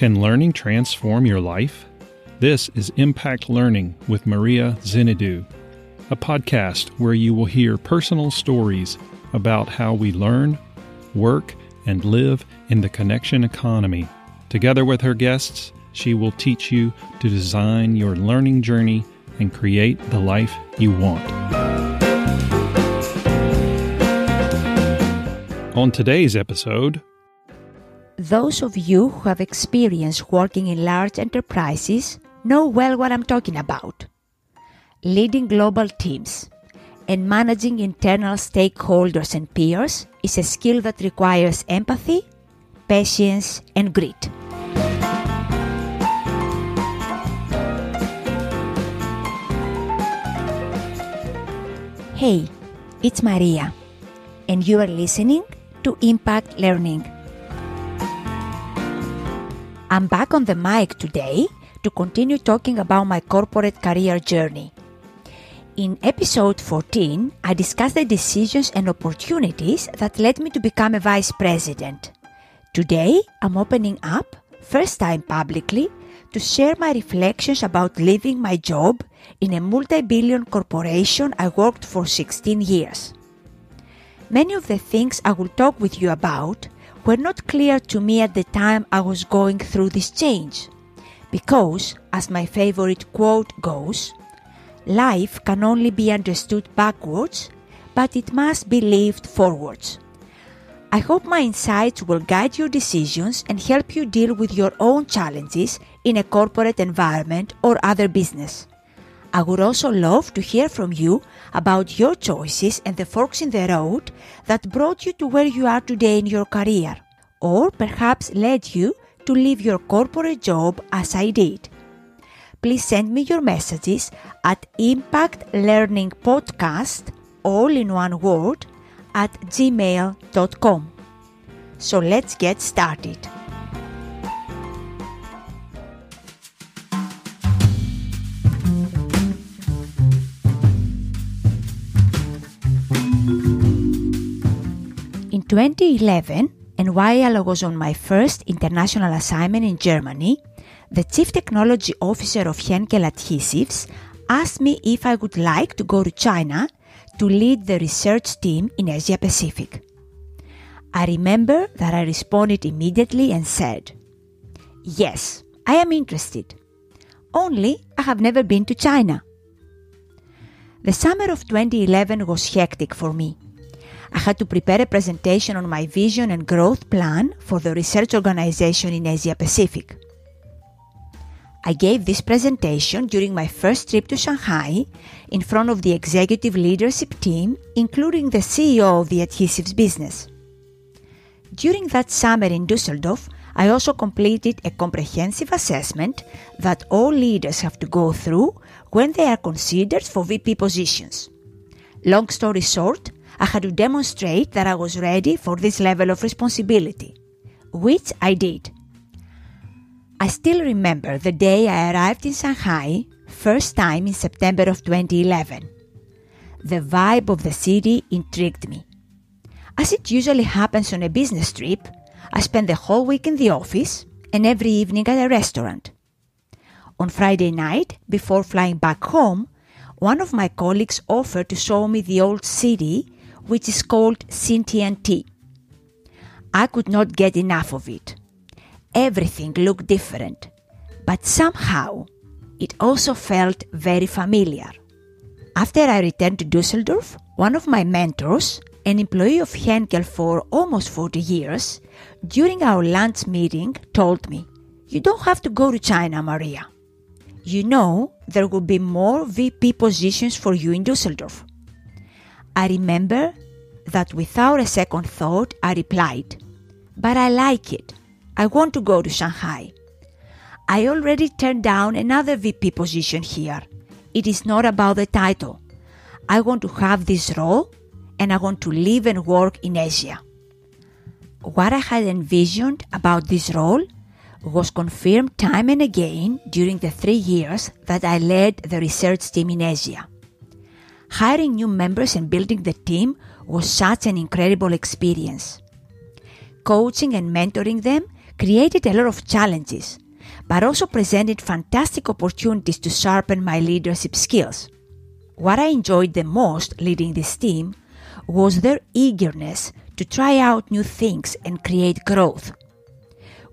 Can learning transform your life? This is Impact Learning with Maria Zinidou, a podcast where you will hear personal stories about how we learn, work, and live in the connection economy. Together with her guests, she will teach you to design your learning journey and create the life you want. On today's episode, Those of you who have experience working in large enterprises know well what I'm talking about. Leading global teams and managing internal stakeholders and peers is a skill that requires empathy, patience, and grit. Hey, it's Maria, and you are listening to Impact Learning. I'm back on the mic today to continue talking about my corporate career journey. In episode 14, I discussed the decisions and opportunities that led me to become a vice president. Today, I'm opening up, first time publicly, to share my reflections about leaving my job in a multi billion corporation I worked for 16 years. Many of the things I will talk with you about were not clear to me at the time I was going through this change. Because, as my favorite quote goes, life can only be understood backwards, but it must be lived forwards. I hope my insights will guide your decisions and help you deal with your own challenges in a corporate environment or other business. I would also love to hear from you about your choices and the forks in the road that brought you to where you are today in your career, or perhaps led you to leave your corporate job as I did. Please send me your messages at Impact Learning Podcast, all in one word, at gmail.com. So let's get started. 2011, and while I was on my first international assignment in Germany, the Chief Technology Officer of Henkel Adhesives asked me if I would like to go to China to lead the research team in Asia Pacific. I remember that I responded immediately and said, Yes, I am interested. Only I have never been to China. The summer of 2011 was hectic for me. I had to prepare a presentation on my vision and growth plan for the research organization in Asia Pacific. I gave this presentation during my first trip to Shanghai in front of the executive leadership team, including the CEO of the adhesives business. During that summer in Dusseldorf, I also completed a comprehensive assessment that all leaders have to go through when they are considered for VP positions. Long story short, I had to demonstrate that I was ready for this level of responsibility, which I did. I still remember the day I arrived in Shanghai, first time in September of 2011. The vibe of the city intrigued me. As it usually happens on a business trip, I spent the whole week in the office and every evening at a restaurant. On Friday night, before flying back home, one of my colleagues offered to show me the old city, which is called Xintiandi. I could not get enough of it. Everything looked different, but somehow it also felt very familiar. After I returned to Dusseldorf, one of my mentors, an employee of Henkel for almost 40 years, during our lunch meeting told me, You don't have to go to China, Maria. You know there will be more VP positions for you in Dusseldorf. I remember that without a second thought, I replied, But I like it. I want to go to Shanghai. I already turned down another VP position here. It is not about the title. I want to have this role and I want to live and work in Asia. What I had envisioned about this role was confirmed time and again during the three years that I led the research team in Asia. Hiring new members and building the team was such an incredible experience. Coaching and mentoring them created a lot of challenges, but also presented fantastic opportunities to sharpen my leadership skills. What I enjoyed the most leading this team was their eagerness to try out new things and create growth.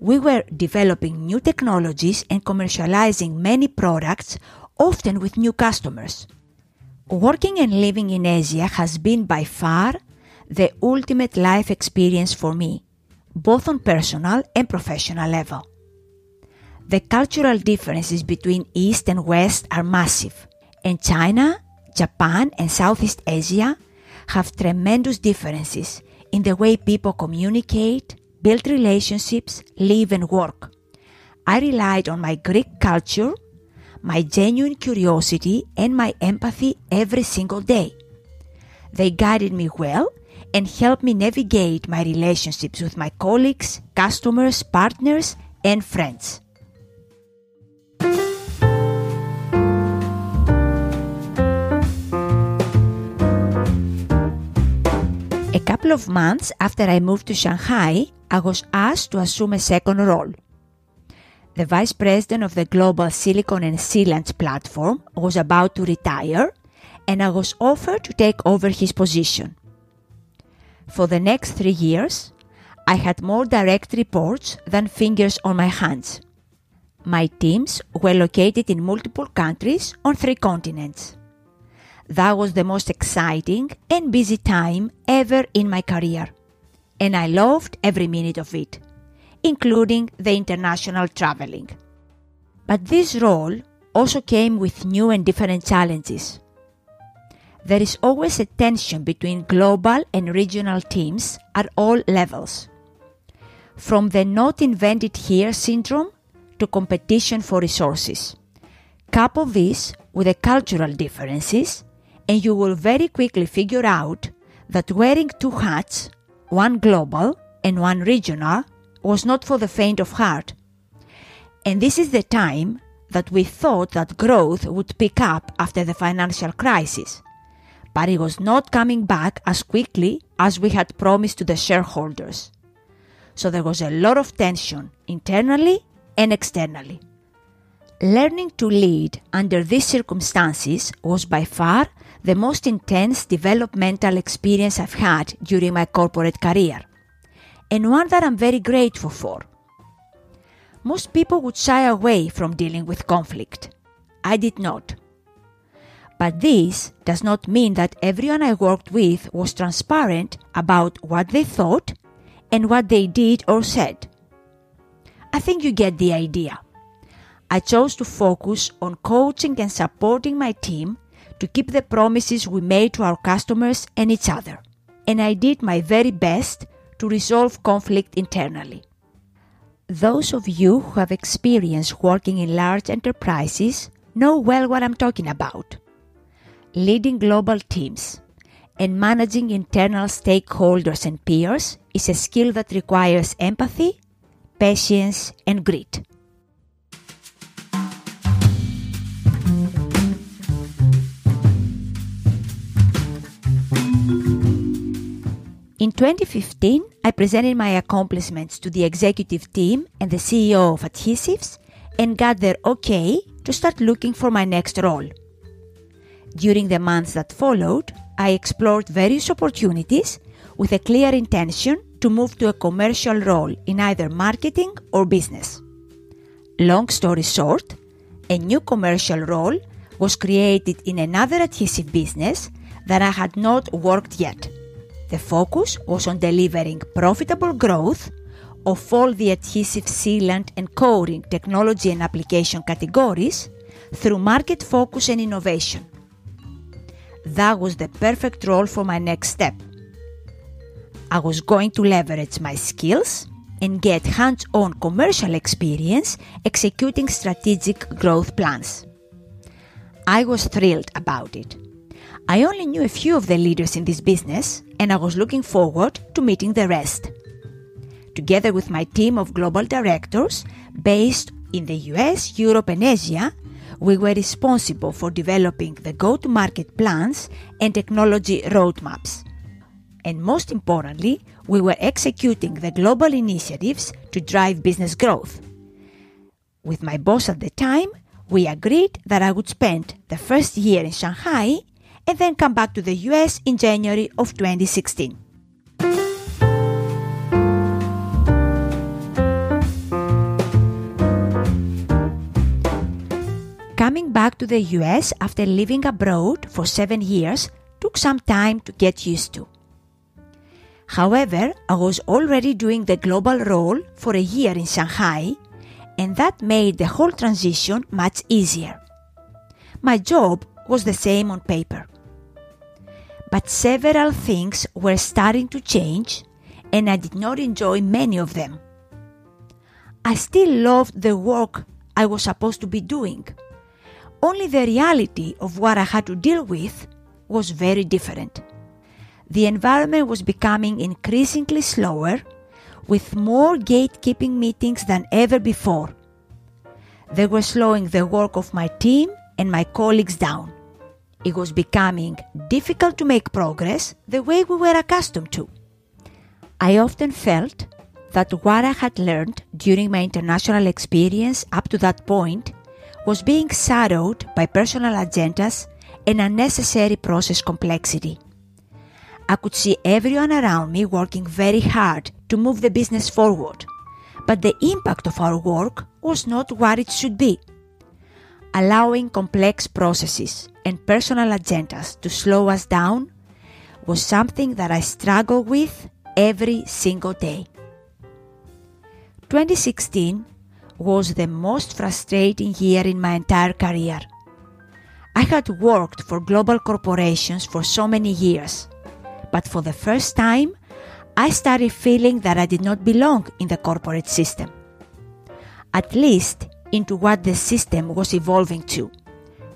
We were developing new technologies and commercializing many products, often with new customers. Working and living in Asia has been by far the ultimate life experience for me, both on personal and professional level. The cultural differences between East and West are massive, and China, Japan, and Southeast Asia have tremendous differences in the way people communicate, build relationships, live, and work. I relied on my Greek culture, my genuine curiosity, and my empathy every single day. They guided me well and helped me navigate my relationships with my colleagues, customers, partners, and friends. A couple of months after I moved to Shanghai, I was asked to assume a second role. The vice president of the global silicon and sealants platform was about to retire, and I was offered to take over his position. For the next three years, I had more direct reports than fingers on my hands. My teams were located in multiple countries on three continents. That was the most exciting and busy time ever in my career, and I loved every minute of it, including the international traveling. But this role also came with new and different challenges there is always a tension between global and regional teams at all levels. From the not invented here syndrome to competition for resources. Couple this with the cultural differences, and you will very quickly figure out that wearing two hats, one global and one regional, was not for the faint of heart. And this is the time that we thought that growth would pick up after the financial crisis but it was not coming back as quickly as we had promised to the shareholders. So there was a lot of tension internally and externally. Learning to lead under these circumstances was by far the most intense developmental experience I've had during my corporate career, and one that I'm very grateful for. Most people would shy away from dealing with conflict. I did not. But this does not mean that everyone I worked with was transparent about what they thought and what they did or said. I think you get the idea. I chose to focus on coaching and supporting my team to keep the promises we made to our customers and each other. And I did my very best to resolve conflict internally. Those of you who have experience working in large enterprises know well what I'm talking about leading global teams, and managing internal stakeholders and peers is a skill that requires empathy, patience, and grit. In 2015, I presented my accomplishments to the executive team and the CEO of Adhesives and got their okay to start looking for my next role. During the months that followed, I explored various opportunities with a clear intention to move to a commercial role in either marketing or business. Long story short, a new commercial role was created in another adhesive business that I had not worked yet. The focus was on delivering profitable growth of all the adhesive sealant and coating technology and application categories through market focus and innovation that was the perfect role for my next step. I was going to leverage my skills and get hands on commercial experience executing strategic growth plans. I was thrilled about it. I only knew a few of the leaders in this business, and I was looking forward to meeting the rest. Together with my team of global directors based in the US, Europe, and Asia, we were responsible for developing the go to market plans and technology roadmaps. And most importantly, we were executing the global initiatives to drive business growth. With my boss at the time, we agreed that I would spend the first year in Shanghai and then come back to the US in January of 2016. Coming back to the US after living abroad for seven years took some time to get used to. However, I was already doing the global role for a year in Shanghai, and that made the whole transition much easier. My job was the same on paper. But several things were starting to change, and I did not enjoy many of them. I still loved the work I was supposed to be doing. Only the reality of what I had to deal with was very different. The environment was becoming increasingly slower, with more gatekeeping meetings than ever before. They were slowing the work of my team and my colleagues down. It was becoming difficult to make progress the way we were accustomed to. I often felt that what I had learned during my international experience up to that point was being shadowed by personal agendas and unnecessary process complexity. I could see everyone around me working very hard to move the business forward, but the impact of our work was not what it should be. Allowing complex processes and personal agendas to slow us down was something that I struggle with every single day. 2016 was the most frustrating year in my entire career. I had worked for global corporations for so many years, but for the first time, I started feeling that I did not belong in the corporate system. At least into what the system was evolving to.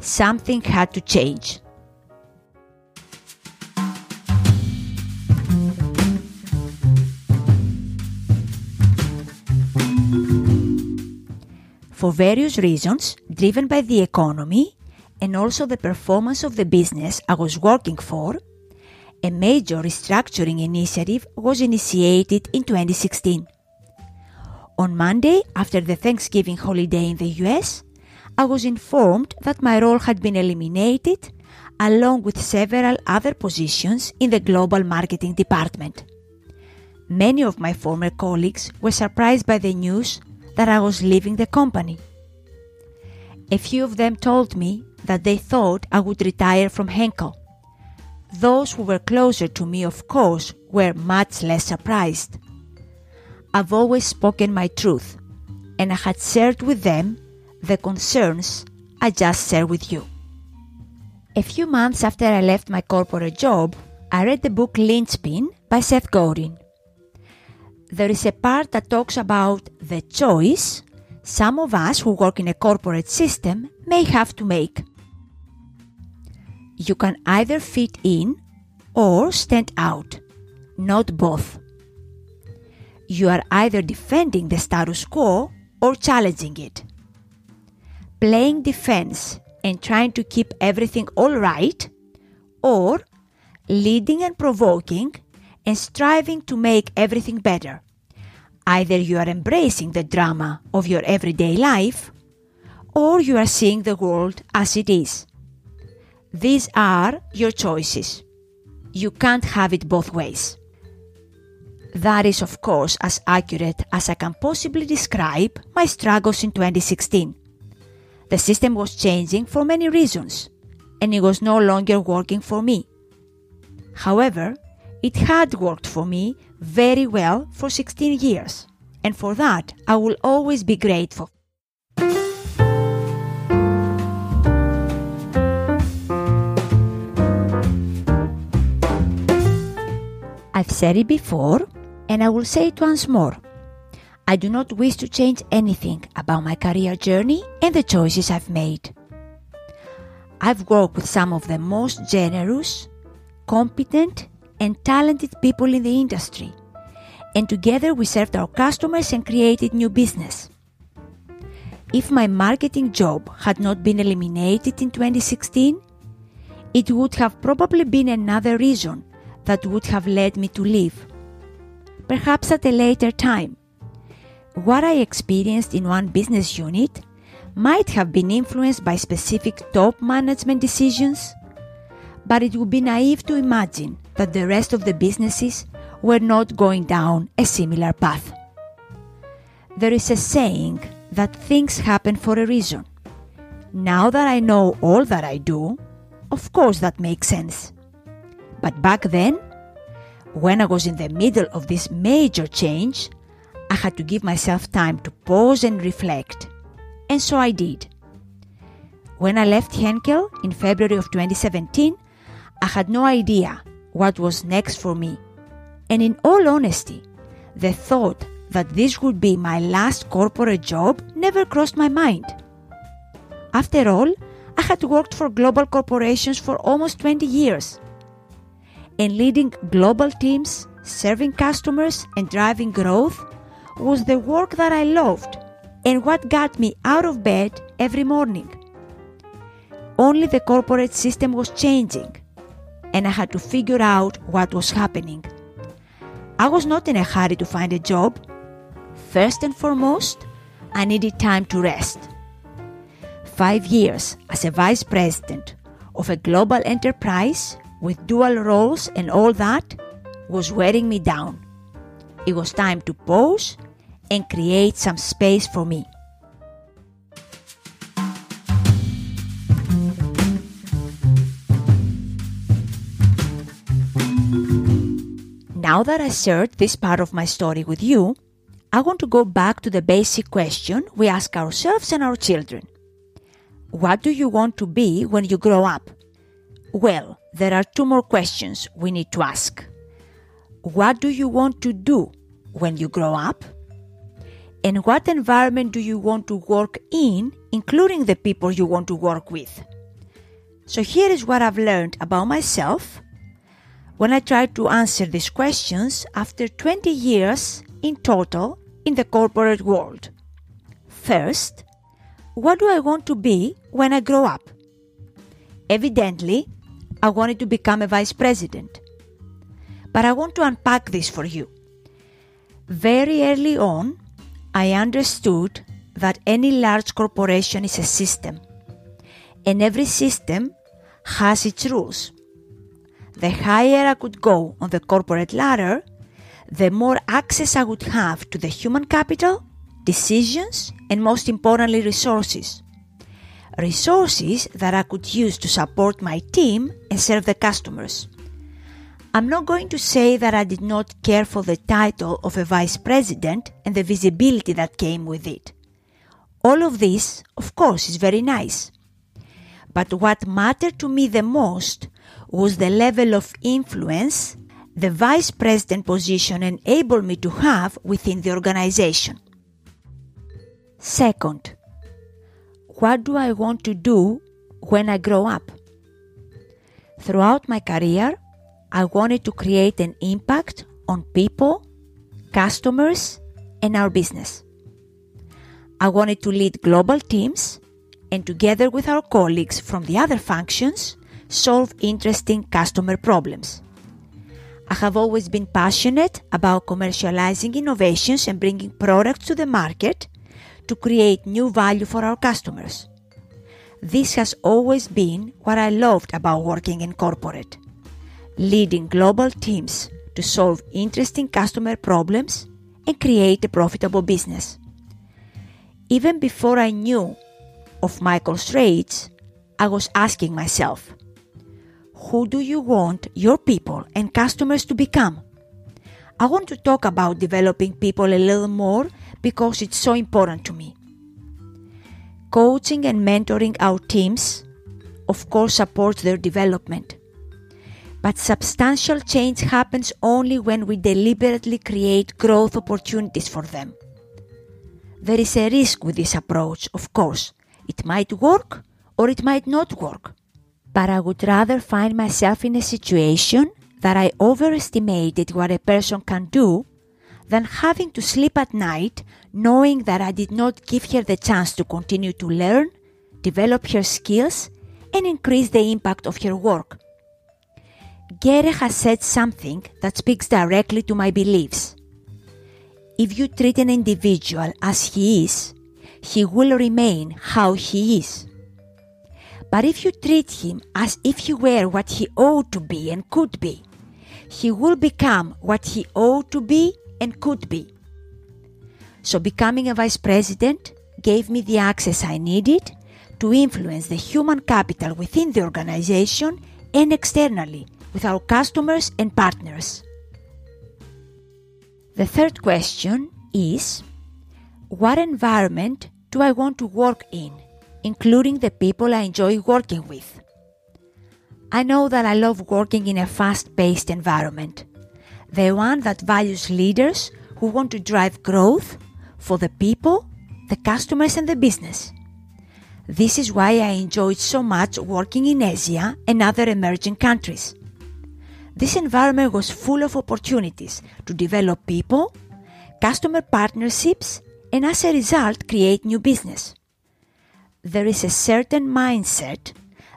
Something had to change. For various reasons, driven by the economy and also the performance of the business I was working for, a major restructuring initiative was initiated in 2016. On Monday, after the Thanksgiving holiday in the US, I was informed that my role had been eliminated along with several other positions in the global marketing department. Many of my former colleagues were surprised by the news that I was leaving the company. A few of them told me that they thought I would retire from Henkel. Those who were closer to me, of course, were much less surprised. I've always spoken my truth, and I had shared with them the concerns I just shared with you. A few months after I left my corporate job, I read the book Linchpin by Seth Godin. There is a part that talks about the choice some of us who work in a corporate system may have to make. You can either fit in or stand out, not both. You are either defending the status quo or challenging it. Playing defense and trying to keep everything all right, or leading and provoking and striving to make everything better. Either you are embracing the drama of your everyday life, or you are seeing the world as it is. These are your choices. You can't have it both ways. That is, of course, as accurate as I can possibly describe my struggles in 2016. The system was changing for many reasons, and it was no longer working for me. However, it had worked for me very well for 16 years, and for that I will always be grateful. I've said it before, and I will say it once more. I do not wish to change anything about my career journey and the choices I've made. I've worked with some of the most generous, competent, and talented people in the industry, and together we served our customers and created new business. If my marketing job had not been eliminated in 2016, it would have probably been another reason that would have led me to leave. Perhaps at a later time. What I experienced in one business unit might have been influenced by specific top management decisions, but it would be naive to imagine that the rest of the businesses were not going down a similar path. There is a saying that things happen for a reason. Now that I know all that I do, of course that makes sense. But back then, when I was in the middle of this major change, I had to give myself time to pause and reflect. And so I did. When I left Henkel in February of 2017, I had no idea what was next for me. And in all honesty, the thought that this would be my last corporate job never crossed my mind. After all, I had worked for global corporations for almost 20 years. And leading global teams, serving customers, and driving growth was the work that I loved and what got me out of bed every morning. Only the corporate system was changing, and I had to figure out what was happening. I was not in a hurry to find a job. First and foremost, I needed time to rest. Five years as a vice president of a global enterprise with dual roles and all that was wearing me down. It was time to pause and create some space for me. Now that I shared this part of my story with you, I want to go back to the basic question we ask ourselves and our children. What do you want to be when you grow up? Well, there are two more questions we need to ask. What do you want to do when you grow up? And what environment do you want to work in, including the people you want to work with? So here is what I've learned about myself when I tried to answer these questions after 20 years in total in the corporate world. First, what do I want to be when I grow up? Evidently, I wanted to become a vice president. But I want to unpack this for you. Very early on, I understood that any large corporation is a system, and every system has its rules the higher I could go on the corporate ladder, the more access I would have to the human capital, decisions, and most importantly, resources. Resources that I could use to support my team and serve the customers. I'm not going to say that I did not care for the title of a vice president and the visibility that came with it. All of this, of course, is very nice. But what mattered to me the most was the level of influence the vice president position enabled me to have within the organization. Second, what do I want to do when I grow up? Throughout my career, I wanted to create an impact on people, customers, and our business. I wanted to lead global teams and together with our colleagues from the other functions, solve interesting customer problems. I have always been passionate about commercializing innovations and bringing products to the market to create new value for our customers. This has always been what I loved about working in corporate leading global teams to solve interesting customer problems and create a profitable business. Even before I knew of Michael Straits, I was asking myself, who do you want your people and customers to become? I want to talk about developing people a little more because it's so important to me. Coaching and mentoring our teams, of course, supports their development. But substantial change happens only when we deliberately create growth opportunities for them. There is a risk with this approach, of course. It might work or it might not work but I would rather find myself in a situation that I overestimated what a person can do than having to sleep at night knowing that I did not give her the chance to continue to learn, develop her skills, and increase the impact of her work. Goethe has said something that speaks directly to my beliefs. If you treat an individual as he is, he will remain how he is. But if you treat him as if he were what he ought to be and could be, he will become what he ought to be and could be. So becoming a vice president gave me the access I needed to influence the human capital within the organization and externally with our customers and partners. The third question is What environment do I want to work in, including the people I enjoy working with? I know that I love working in a fast paced environment, the one that values leaders who want to drive growth for the people, the customers, and the business. This is why I enjoyed so much working in Asia and other emerging countries. This environment was full of opportunities to develop people, customer partnerships, and as a result, create new business. There is a certain mindset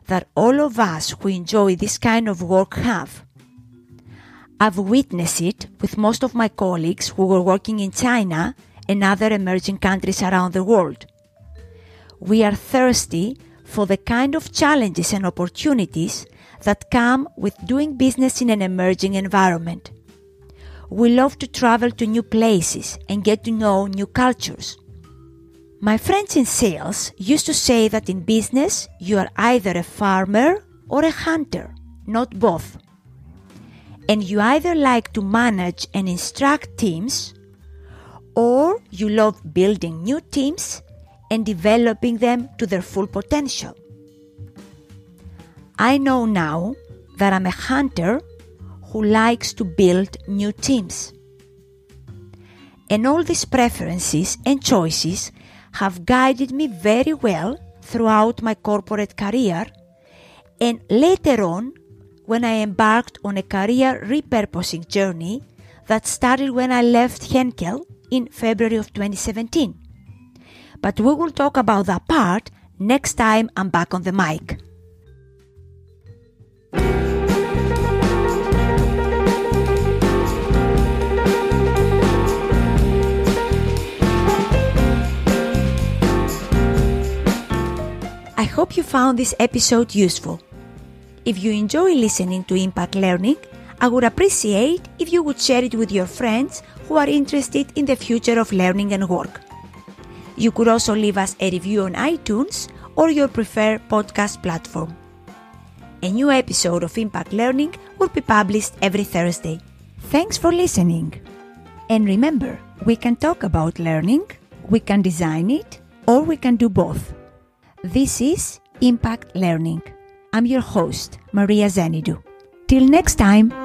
that all of us who enjoy this kind of work have. I've witnessed it with most of my colleagues who were working in China and other emerging countries around the world. We are thirsty for the kind of challenges and opportunities that come with doing business in an emerging environment. We love to travel to new places and get to know new cultures. My friends in sales used to say that in business you are either a farmer or a hunter, not both. And you either like to manage and instruct teams or you love building new teams and developing them to their full potential. I know now that I'm a hunter who likes to build new teams. And all these preferences and choices have guided me very well throughout my corporate career and later on when I embarked on a career repurposing journey that started when I left Henkel in February of 2017. But we will talk about that part next time I'm back on the mic. I hope you found this episode useful. If you enjoy listening to Impact Learning, I would appreciate if you would share it with your friends who are interested in the future of learning and work. You could also leave us a review on iTunes or your preferred podcast platform. A new episode of Impact Learning will be published every Thursday. Thanks for listening. And remember, we can talk about learning, we can design it, or we can do both. This is Impact Learning. I'm your host, Maria Zenidou. Till next time.